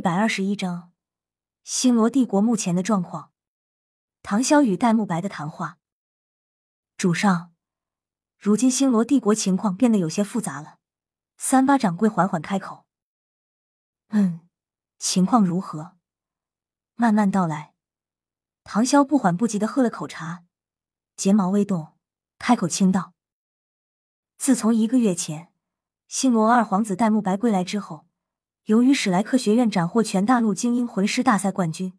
一百二十一章，星罗帝国目前的状况。唐潇与戴沐白的谈话。主上，如今星罗帝国情况变得有些复杂了。三八掌柜缓缓开口：“嗯，情况如何？”慢慢道来。唐潇不缓不急的喝了口茶，睫毛微动，开口轻道：“自从一个月前，星罗二皇子戴沐白归来之后。”由于史莱克学院斩获全大陆精英魂师大赛冠军，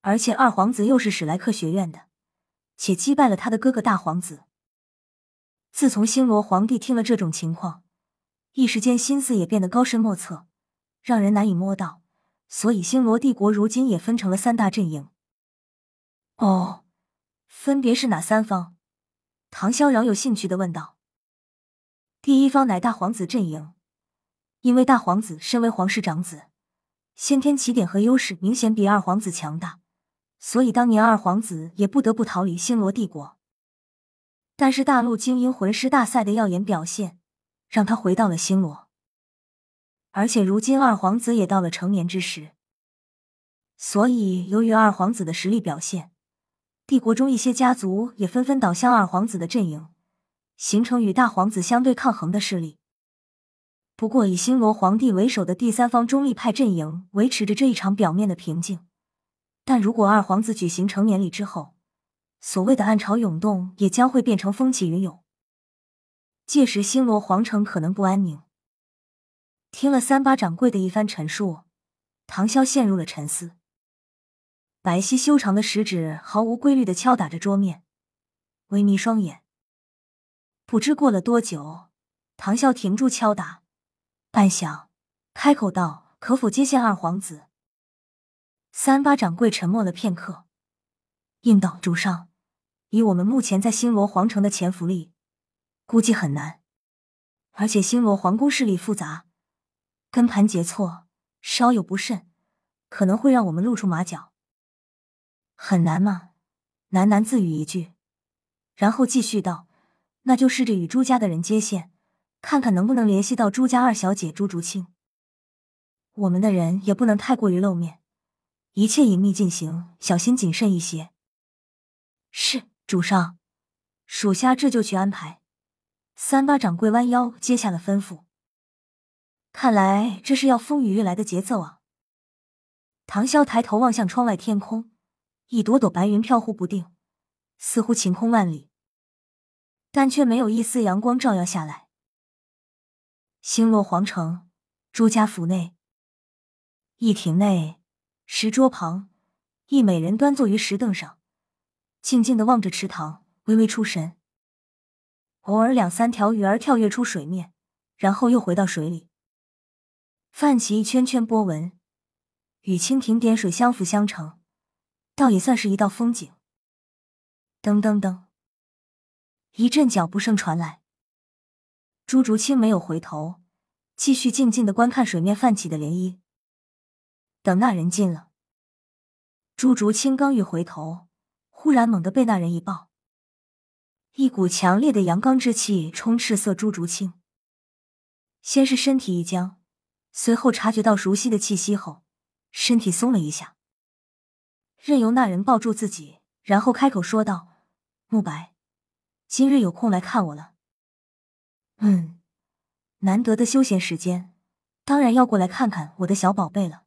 而且二皇子又是史莱克学院的，且击败了他的哥哥大皇子。自从星罗皇帝听了这种情况，一时间心思也变得高深莫测，让人难以摸到。所以星罗帝国如今也分成了三大阵营。哦，分别是哪三方？唐潇饶有兴趣的问道。第一方乃大皇子阵营。因为大皇子身为皇室长子，先天起点和优势明显比二皇子强大，所以当年二皇子也不得不逃离星罗帝国。但是大陆精英魂师大赛的耀眼表现，让他回到了星罗。而且如今二皇子也到了成年之时，所以由于二皇子的实力表现，帝国中一些家族也纷纷倒向二皇子的阵营，形成与大皇子相对抗衡的势力。不过，以星罗皇帝为首的第三方中立派阵营维持着这一场表面的平静。但如果二皇子举行成年礼之后，所谓的暗潮涌动也将会变成风起云涌，届时星罗皇城可能不安宁。听了三八掌柜的一番陈述，唐潇陷入了沉思。白皙修长的食指毫无规律的敲打着桌面，微眯双眼。不知过了多久，唐潇停住敲打。半晌，开口道：“可否接见二皇子？”三八掌柜沉默了片刻，应道：“主上，以我们目前在星罗皇城的潜伏力，估计很难。而且星罗皇宫势力复杂，跟盘结错，稍有不慎，可能会让我们露出马脚。很难吗？”喃喃自语一句，然后继续道：“那就试着与朱家的人接线。”看看能不能联系到朱家二小姐朱竹清。我们的人也不能太过于露面，一切隐秘进行，小心谨慎一些。是主上，属下这就去安排。三八掌柜弯腰接下了吩咐。看来这是要风雨欲来的节奏啊！唐潇抬头望向窗外天空，一朵朵白云飘忽不定，似乎晴空万里，但却没有一丝阳光照耀下来。星罗皇城朱家府内，一亭内石桌旁，一美人端坐于石凳上，静静的望着池塘，微微出神。偶尔两三条鱼儿跳跃出水面，然后又回到水里，泛起一圈圈波纹，与蜻蜓点水相辅相成，倒也算是一道风景。噔噔噔，一阵脚步声传来。朱竹清没有回头，继续静静的观看水面泛起的涟漪。等那人近了，朱竹清刚欲回头，忽然猛地被那人一抱，一股强烈的阳刚之气充斥色朱竹清。先是身体一僵，随后察觉到熟悉的气息后，身体松了一下，任由那人抱住自己，然后开口说道：“慕白，今日有空来看我了。”嗯，难得的休闲时间，当然要过来看看我的小宝贝了。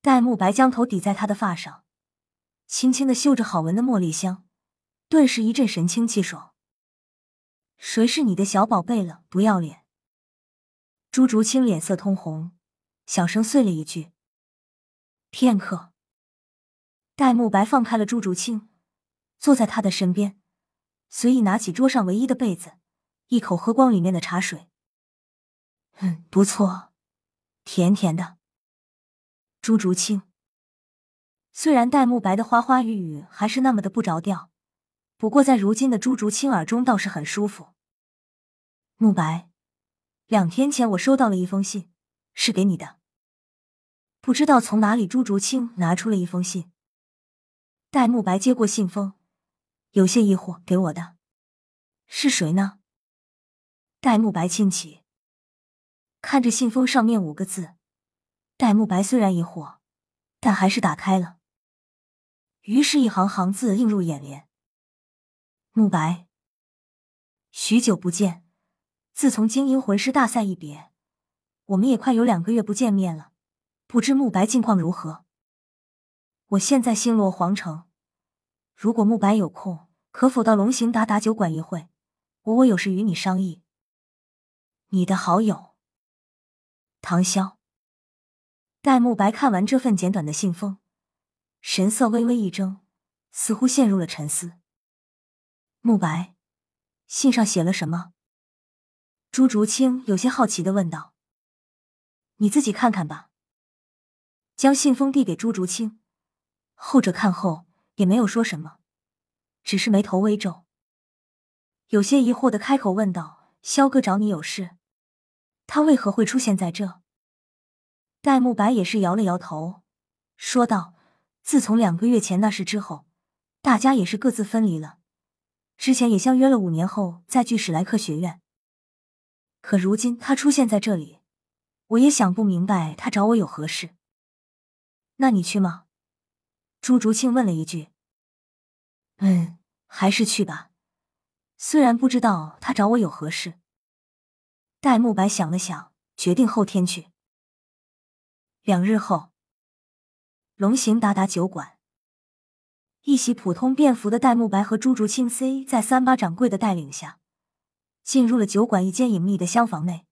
戴沐白将头抵在他的发上，轻轻的嗅着好闻的茉莉香，顿时一阵神清气爽。谁是你的小宝贝了？不要脸！朱竹清脸色通红，小声碎了一句。片刻，戴沐白放开了朱竹清，坐在他的身边，随意拿起桌上唯一的被子。一口喝光里面的茶水，嗯，不错，甜甜的。朱竹清虽然戴沐白的花花语语还是那么的不着调，不过在如今的朱竹清耳中倒是很舒服。沐白，两天前我收到了一封信，是给你的。不知道从哪里，朱竹清拿出了一封信。戴沐白接过信封，有些疑惑：“给我的是谁呢？”戴沐白轻启，看着信封上面五个字，戴沐白虽然疑惑，但还是打开了。于是，一行行字映入眼帘：“慕白，许久不见，自从精英魂师大赛一别，我们也快有两个月不见面了。不知慕白近况如何？我现在星罗皇城，如果慕白有空，可否到龙行达达酒馆一会？我我有事与你商议。你的好友唐潇。”戴沐白看完这份简短的信封。神色微微一怔，似乎陷入了沉思。慕白，信上写了什么？朱竹清有些好奇的问道。你自己看看吧。将信封递给朱竹清，后者看后也没有说什么，只是眉头微皱，有些疑惑的开口问道：“萧哥找你有事？他为何会出现在这？”戴沐白也是摇了摇头，说道。自从两个月前那事之后，大家也是各自分离了。之前也相约了五年后再聚史莱克学院，可如今他出现在这里，我也想不明白他找我有何事。那你去吗？朱竹清问了一句。嗯，还是去吧。虽然不知道他找我有何事。戴沐白想了想，决定后天去。两日后。龙行达达酒馆，一袭普通便服的戴沐白和朱竹清 C 在三八掌柜的带领下，进入了酒馆一间隐秘的厢房内。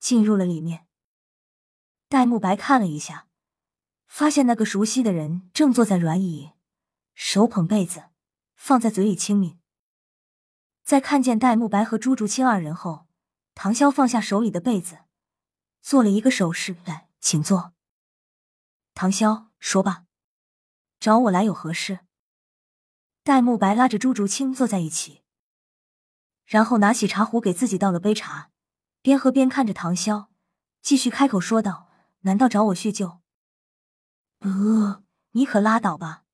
进入了里面，戴沐白看了一下，发现那个熟悉的人正坐在软椅，手捧被子，放在嘴里轻抿。在看见戴沐白和朱竹清二人后，唐潇放下手里的被子，做了一个手势：“来，请坐。”唐潇，说吧，找我来有何事？戴沐白拉着朱竹清坐在一起，然后拿起茶壶给自己倒了杯茶，边喝边看着唐潇，继续开口说道：“难道找我叙旧？”呃，你可拉倒吧！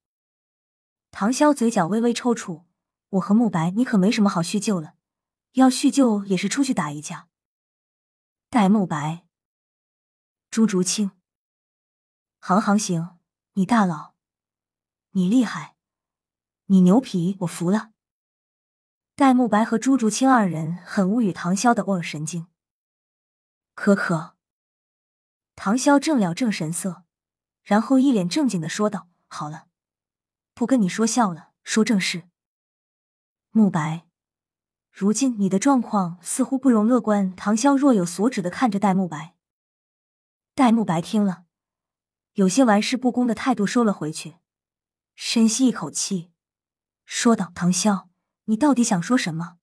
唐潇嘴角微微抽搐，我和沐白，你可没什么好叙旧了，要叙旧也是出去打一架。戴沐白，朱竹清。行行行，你大佬，你厉害，你牛皮，我服了。戴沐白和朱竹清二人很无语唐潇的偶尔神经。可可，唐潇正了正神色，然后一脸正经的说道：“好了，不跟你说笑了，说正事。沐白，如今你的状况似乎不容乐观。”唐潇若有所指的看着戴沐白。戴沐白听了。有些玩世不恭的态度收了回去，深吸一口气，说道：“唐潇，你到底想说什么？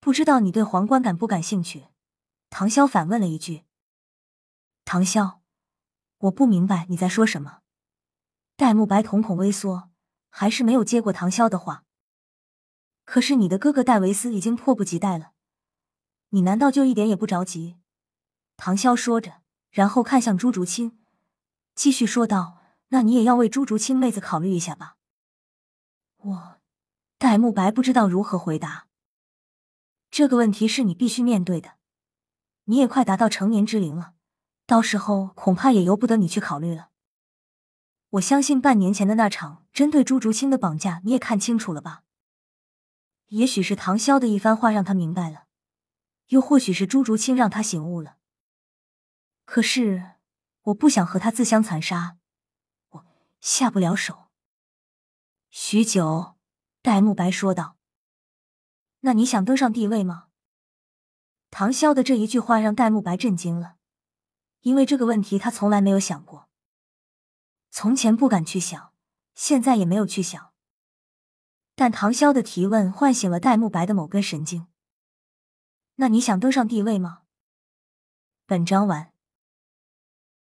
不知道你对皇冠感不感兴趣？”唐潇反问了一句。唐潇，我不明白你在说什么。戴沐白瞳孔微缩，还是没有接过唐潇的话。可是你的哥哥戴维斯已经迫不及待了，你难道就一点也不着急？唐潇说着，然后看向朱竹清。继续说道：“那你也要为朱竹清妹子考虑一下吧。”我，戴沐白不知道如何回答。这个问题是你必须面对的。你也快达到成年之龄了，到时候恐怕也由不得你去考虑了。我相信半年前的那场针对朱竹清的绑架，你也看清楚了吧？也许是唐潇的一番话让他明白了，又或许是朱竹清让他醒悟了。可是。我不想和他自相残杀，我下不了手。许久，戴沐白说道：“那你想登上帝位吗？”唐潇的这一句话让戴沐白震惊了，因为这个问题他从来没有想过。从前不敢去想，现在也没有去想。但唐潇的提问唤醒了戴沐白的某根神经。那你想登上帝位吗？本章完。